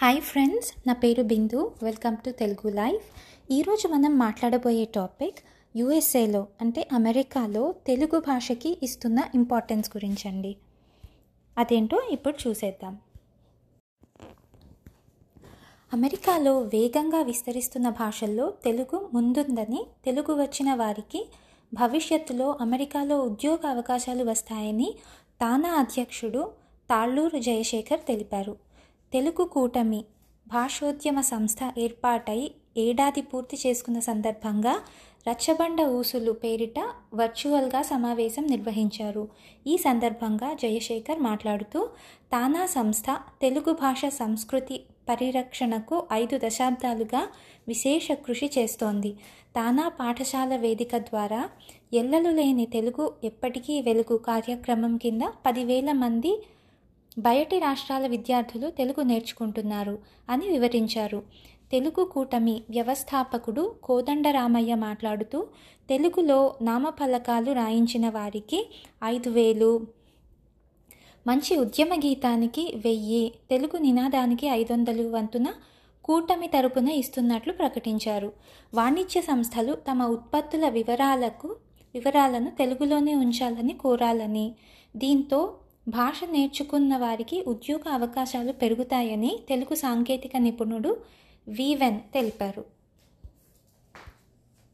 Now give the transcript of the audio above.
Hi friends నా పేరు Bindu. Welcome to Telugu life ఈరోజు మనం మాట్లాడబోయే టాపిక్ యుఎస్ఏలో అంటే అమెరికాలో తెలుగు భాషకి ఇస్తున్న ఇంపార్టెన్స్ గురించండి. అదేంటో ఇప్పుడు చూసేద్దాం. అమెరికాలో వేగంగా విస్తరిస్తున్న భాషల్లో తెలుగు ముందుందని తెలుగు వచ్చిన వారికి భవిష్యత్తులో అమెరికాలో ఉద్యోగ అవకాశాలు వస్తాయని తానా అధ్యక్షుడు తాళ్ళూరు జయశేఖర్ తెలిపారు. తెలుగు కూటమి భాషోద్యమ సంస్థ ఏర్పాటై ఏడాది పూర్తి చేసుకున్న సందర్భంగా రచ్చబండ ఊసులు పేరిట వర్చువల్గా సమావేశం నిర్వహించారు. ఈ సందర్భంగా జయశేఖర్ మాట్లాడుతూ తానా సంస్థ తెలుగు భాష సంస్కృతి పరిరక్షణకు ఐదు దశాబ్దాలుగా విశేష కృషి చేస్తోంది. తానా పాఠశాల వేదిక ద్వారా ఎల్లలు లేని తెలుగు ఎప్పటికీ వెలుగు కార్యక్రమం కింద పదివేల మంది బయటి రాష్ట్రాల విద్యార్థులు తెలుగు నేర్చుకుంటున్నారు అని వివరించారు. తెలుగు కూటమి వ్యవస్థాపకుడు కోదండరామయ్య మాట్లాడుతూ తెలుగులో నామఫలకాలు రాయించిన వారికి ఐదు వేలు మంచి ఉద్యమ గీతానికి వెయ్యి తెలుగు నినాదానికి ఐదు వందలు వంతున కూటమి తరపున ఇస్తున్నట్లు ప్రకటించారు. వాణిజ్య సంస్థలు తమ ఉత్పత్తుల వివరాలకు వివరాలను తెలుగులోనే ఉంచాలని కోరాలని. దీంతో భాష నేర్చుకున్న వారికి ఉద్యోగ అవకాశాలు పెరుగుతాయని తెలుగు సాంకేతిక నిపుణుడు వీవెన్ తెలిపారు.